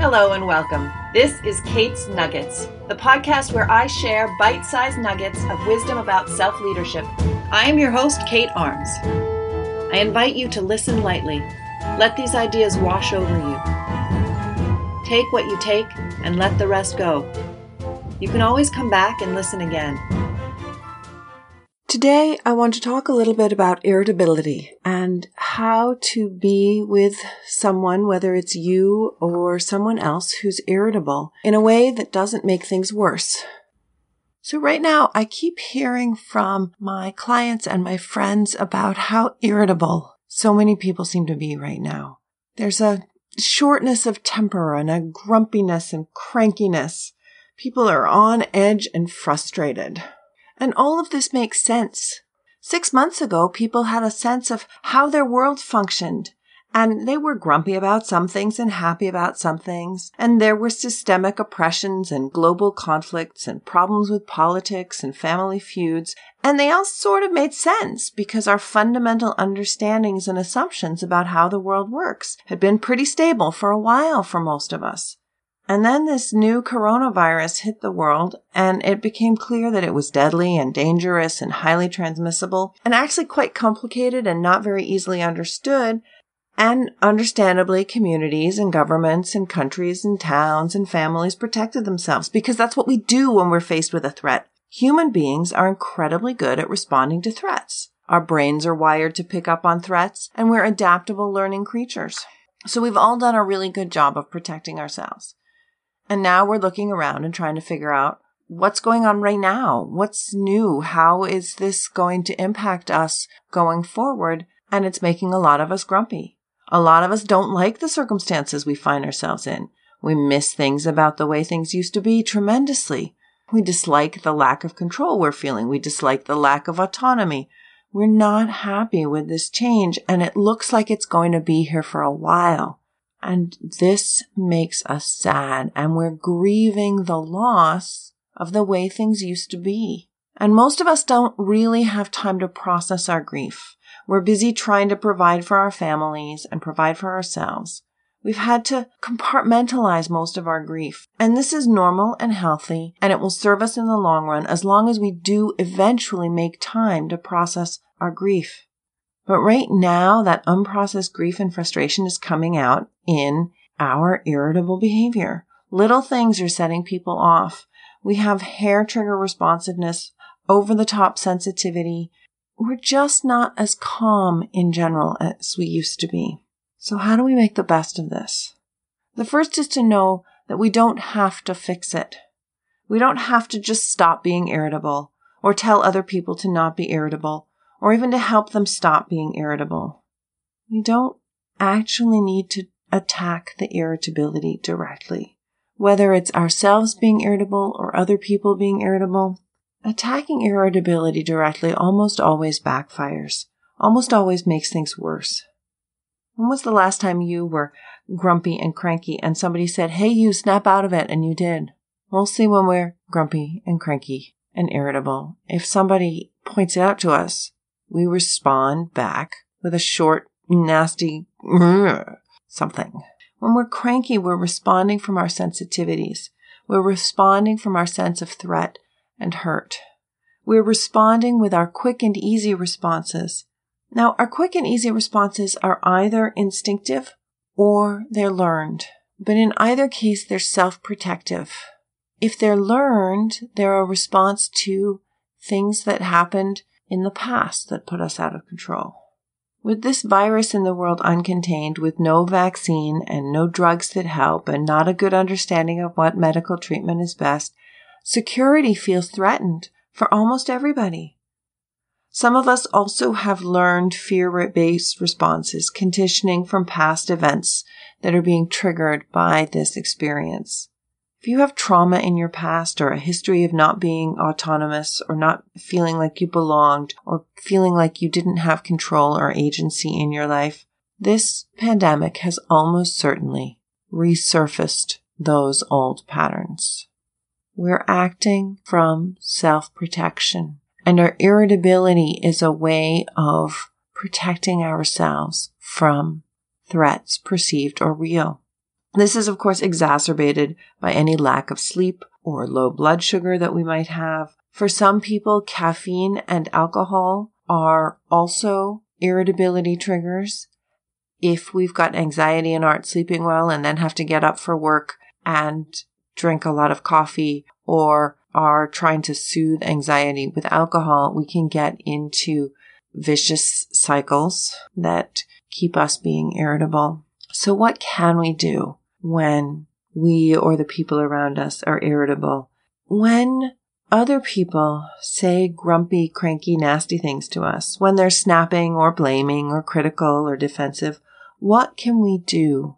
Hello and welcome. This is Kate's Nuggets, the podcast where I share bite sized nuggets of wisdom about self leadership. I am your host, Kate Arms. I invite you to listen lightly. Let these ideas wash over you. Take what you take and let the rest go. You can always come back and listen again. Today, I want to talk a little bit about irritability and how to be with someone, whether it's you or someone else who's irritable, in a way that doesn't make things worse. So right now, I keep hearing from my clients and my friends about how irritable so many people seem to be right now. There's a shortness of temper and a grumpiness and crankiness. People are on edge and frustrated. And all of this makes sense. Six months ago, people had a sense of how their world functioned. And they were grumpy about some things and happy about some things. And there were systemic oppressions and global conflicts and problems with politics and family feuds. And they all sort of made sense because our fundamental understandings and assumptions about how the world works had been pretty stable for a while for most of us. And then this new coronavirus hit the world and it became clear that it was deadly and dangerous and highly transmissible and actually quite complicated and not very easily understood. And understandably, communities and governments and countries and towns and families protected themselves because that's what we do when we're faced with a threat. Human beings are incredibly good at responding to threats. Our brains are wired to pick up on threats and we're adaptable learning creatures. So we've all done a really good job of protecting ourselves. And now we're looking around and trying to figure out what's going on right now? What's new? How is this going to impact us going forward? And it's making a lot of us grumpy. A lot of us don't like the circumstances we find ourselves in. We miss things about the way things used to be tremendously. We dislike the lack of control we're feeling. We dislike the lack of autonomy. We're not happy with this change and it looks like it's going to be here for a while. And this makes us sad and we're grieving the loss of the way things used to be. And most of us don't really have time to process our grief. We're busy trying to provide for our families and provide for ourselves. We've had to compartmentalize most of our grief. And this is normal and healthy, and it will serve us in the long run as long as we do eventually make time to process our grief. But right now, that unprocessed grief and frustration is coming out in our irritable behavior. Little things are setting people off. We have hair trigger responsiveness, over the top sensitivity. We're just not as calm in general as we used to be. So how do we make the best of this? The first is to know that we don't have to fix it. We don't have to just stop being irritable or tell other people to not be irritable or even to help them stop being irritable. We don't actually need to attack the irritability directly. Whether it's ourselves being irritable or other people being irritable, attacking irritability directly almost always backfires, almost always makes things worse. When was the last time you were grumpy and cranky and somebody said, Hey, you snap out of it, and you did? Mostly when we're grumpy and cranky and irritable. If somebody points it out to us, we respond back with a short, nasty something. When we're cranky, we're responding from our sensitivities. We're responding from our sense of threat and hurt. We're responding with our quick and easy responses. Now, our quick and easy responses are either instinctive or they're learned. But in either case, they're self-protective. If they're learned, they're a response to things that happened in the past that put us out of control. With this virus in the world uncontained, with no vaccine and no drugs that help, and not a good understanding of what medical treatment is best, security feels threatened for almost everybody. Some of us also have learned fear based responses, conditioning from past events that are being triggered by this experience. If you have trauma in your past or a history of not being autonomous or not feeling like you belonged or feeling like you didn't have control or agency in your life, this pandemic has almost certainly resurfaced those old patterns. We're acting from self protection and our irritability is a way of protecting ourselves from threats perceived or real. This is, of course, exacerbated by any lack of sleep or low blood sugar that we might have. For some people, caffeine and alcohol are also irritability triggers. If we've got anxiety and aren't sleeping well and then have to get up for work and drink a lot of coffee or are trying to soothe anxiety with alcohol, we can get into vicious cycles that keep us being irritable. So what can we do when we or the people around us are irritable? When other people say grumpy, cranky, nasty things to us, when they're snapping or blaming or critical or defensive, what can we do?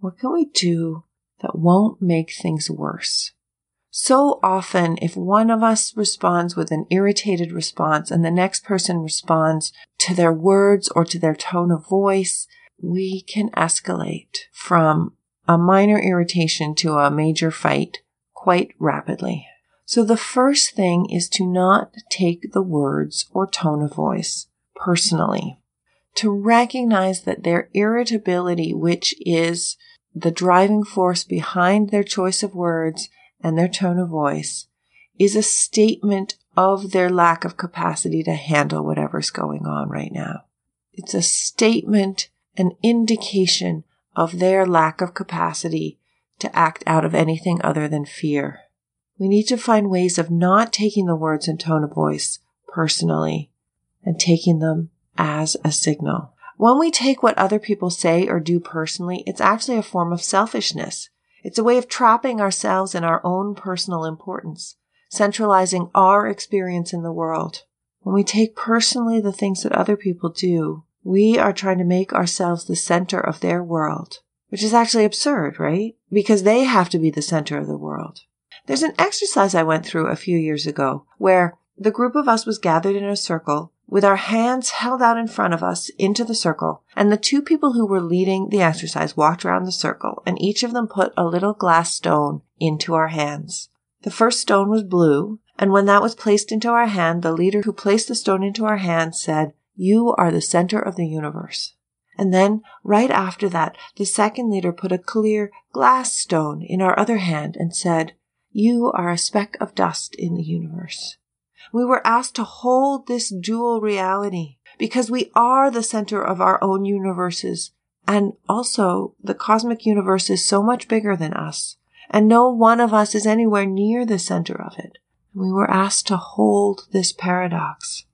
What can we do that won't make things worse? So often, if one of us responds with an irritated response and the next person responds to their words or to their tone of voice, we can escalate from a minor irritation to a major fight quite rapidly. So the first thing is to not take the words or tone of voice personally. To recognize that their irritability, which is the driving force behind their choice of words and their tone of voice, is a statement of their lack of capacity to handle whatever's going on right now. It's a statement, an indication of their lack of capacity to act out of anything other than fear. We need to find ways of not taking the words and tone of voice personally and taking them as a signal. When we take what other people say or do personally, it's actually a form of selfishness. It's a way of trapping ourselves in our own personal importance, centralizing our experience in the world. When we take personally the things that other people do, we are trying to make ourselves the center of their world, which is actually absurd, right? Because they have to be the center of the world. There's an exercise I went through a few years ago where the group of us was gathered in a circle with our hands held out in front of us into the circle, and the two people who were leading the exercise walked around the circle, and each of them put a little glass stone into our hands. The first stone was blue, and when that was placed into our hand, the leader who placed the stone into our hand said, You are the center of the universe. And then, right after that, the second leader put a clear glass stone in our other hand and said, you are a speck of dust in the universe. We were asked to hold this dual reality because we are the center of our own universes. And also the cosmic universe is so much bigger than us. And no one of us is anywhere near the center of it. We were asked to hold this paradox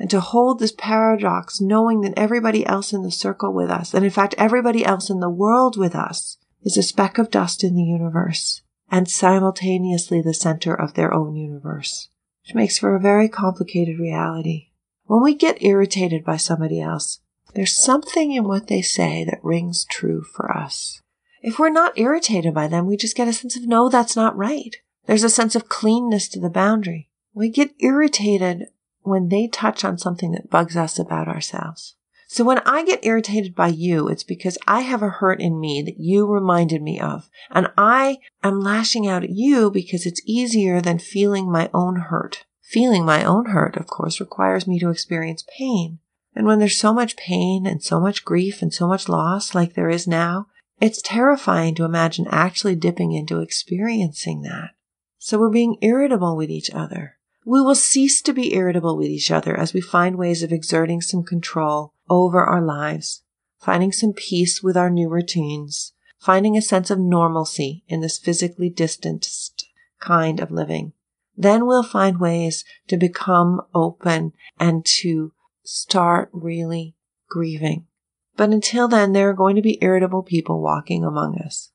and to hold this paradox knowing that everybody else in the circle with us, and in fact everybody else in the world with us, is a speck of dust in the universe and simultaneously the center of their own universe, which makes for a very complicated reality. When we get irritated by somebody else, there's something in what they say that rings true for us. If we're not irritated by them, we just get a sense of, no, that's not right. There's a sense of cleanness to the boundary. We get irritated when they touch on something that bugs us about ourselves. So when I get irritated by you, it's because I have a hurt in me that you reminded me of. And I am lashing out at you because it's easier than feeling my own hurt. Feeling my own hurt, of course, requires me to experience pain. And when there's so much pain and so much grief and so much loss like there is now, it's terrifying to imagine actually dipping into experiencing that. So we're being irritable with each other. We will cease to be irritable with each other as we find ways of exerting some control over our lives, finding some peace with our new routines, finding a sense of normalcy in this physically distanced kind of living. Then we'll find ways to become open and to start really grieving. But until then, there are going to be irritable people walking among us.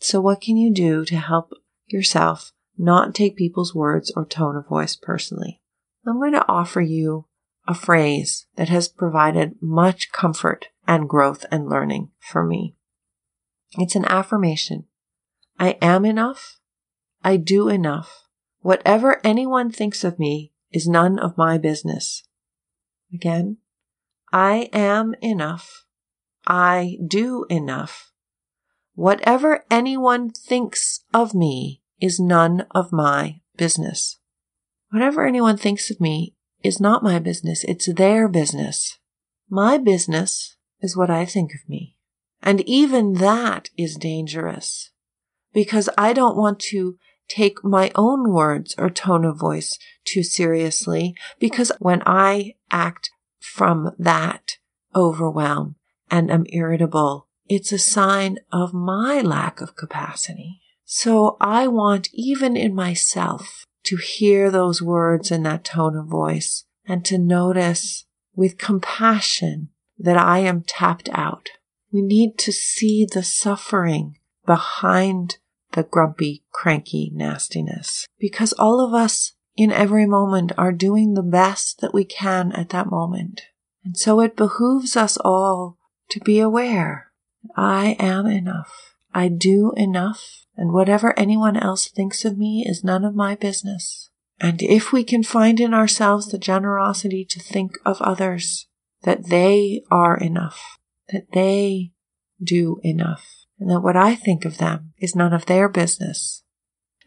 So what can you do to help yourself not take people's words or tone of voice personally? I'm going to offer you a phrase that has provided much comfort and growth and learning for me. It's an affirmation. I am enough. I do enough. Whatever anyone thinks of me is none of my business. Again, I am enough. I do enough. Whatever anyone thinks of me is none of my business. Whatever anyone thinks of me is not my business. It's their business. My business is what I think of me. And even that is dangerous because I don't want to take my own words or tone of voice too seriously because when I act from that overwhelm and am irritable, it's a sign of my lack of capacity. So I want even in myself to hear those words in that tone of voice and to notice with compassion that I am tapped out. We need to see the suffering behind the grumpy, cranky nastiness because all of us in every moment are doing the best that we can at that moment. And so it behooves us all to be aware. I am enough. I do enough. And whatever anyone else thinks of me is none of my business. And if we can find in ourselves the generosity to think of others, that they are enough, that they do enough, and that what I think of them is none of their business.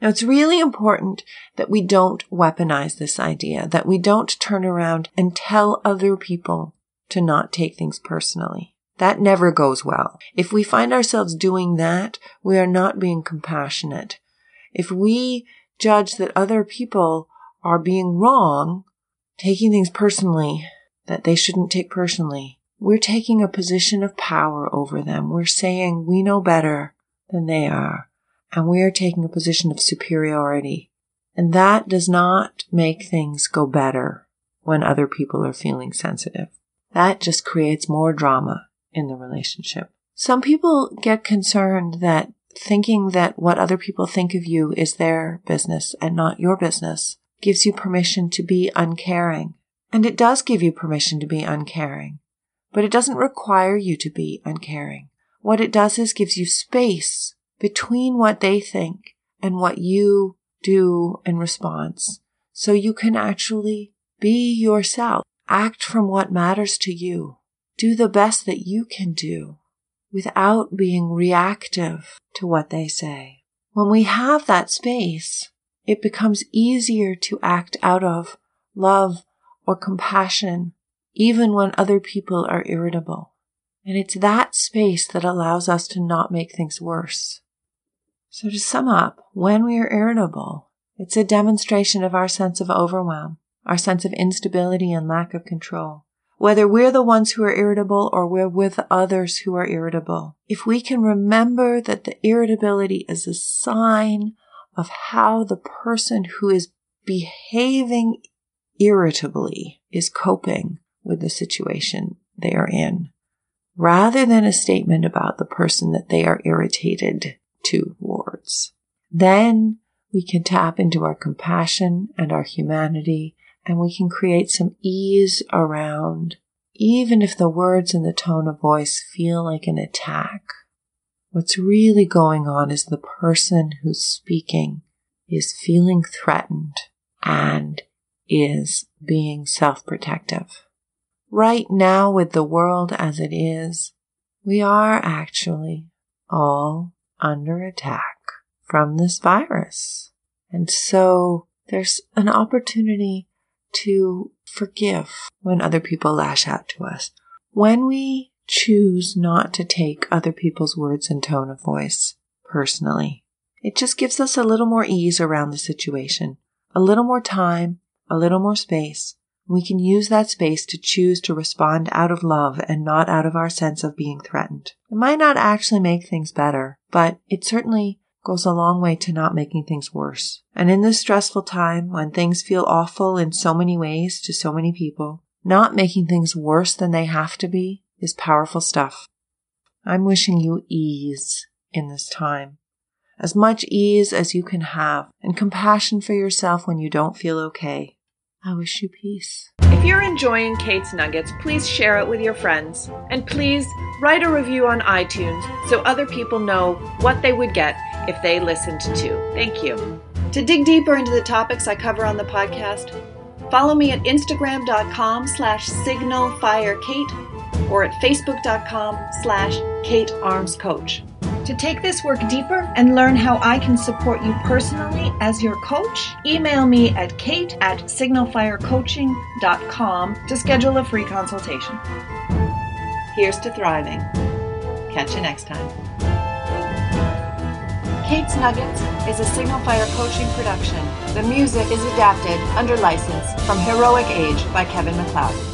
Now it's really important that we don't weaponize this idea, that we don't turn around and tell other people to not take things personally. That never goes well. If we find ourselves doing that, we are not being compassionate. If we judge that other people are being wrong, taking things personally that they shouldn't take personally, we're taking a position of power over them. We're saying we know better than they are, and we are taking a position of superiority. And that does not make things go better when other people are feeling sensitive. That just creates more drama in the relationship. Some people get concerned that thinking that what other people think of you is their business and not your business gives you permission to be uncaring. And it does give you permission to be uncaring, but it doesn't require you to be uncaring. What it does is gives you space between what they think and what you do in response. So you can actually be yourself, act from what matters to you, do the best that you can do without being reactive to what they say. When we have that space, it becomes easier to act out of love or compassion, even when other people are irritable. And it's that space that allows us to not make things worse. So to sum up, when we are irritable, it's a demonstration of our sense of overwhelm, our sense of instability and lack of control. Whether we're the ones who are irritable or we're with others who are irritable, if we can remember that the irritability is a sign of how the person who is behaving irritably is coping with the situation they are in, rather than a statement about the person that they are irritated towards. Then we can tap into our compassion and our humanity, and we can create some ease around, even if the words and the tone of voice feel like an attack. What's really going on is the person who's speaking is feeling threatened and is being self protective. Right now, with the world as it is, we are actually all under attack from this virus. And so there's an opportunity to forgive when other people lash out to us. When we choose not to take other people's words and tone of voice personally, it just gives us a little more ease around the situation, a little more time, a little more space. We can use that space to choose to respond out of love and not out of our sense of being threatened. It might not actually make things better, but it certainly goes a long way to not making things worse. And in this stressful time, when things feel awful in so many ways to so many people, not making things worse than they have to be is powerful stuff. I'm wishing you ease in this time. As much ease as you can have and compassion for yourself when you don't feel okay. I wish you peace. If you're enjoying Kate's Nuggets, please share it with your friends. And please write a review on iTunes so other people know what they would get if they listened too. Thank you. To dig deeper into the topics I cover on the podcast, follow me at instagram.com slash signalfirekate or at facebook.com slash katearmscoach. To take this work deeper and learn how I can support you personally as your coach, email me at kate at signalfirecoaching.com to schedule a free consultation. Here's to thriving. Catch you next time. Kate's Nuggets is a Signal Fire coaching production. The music is adapted under license from Heroic Age by Kevin MacLeod.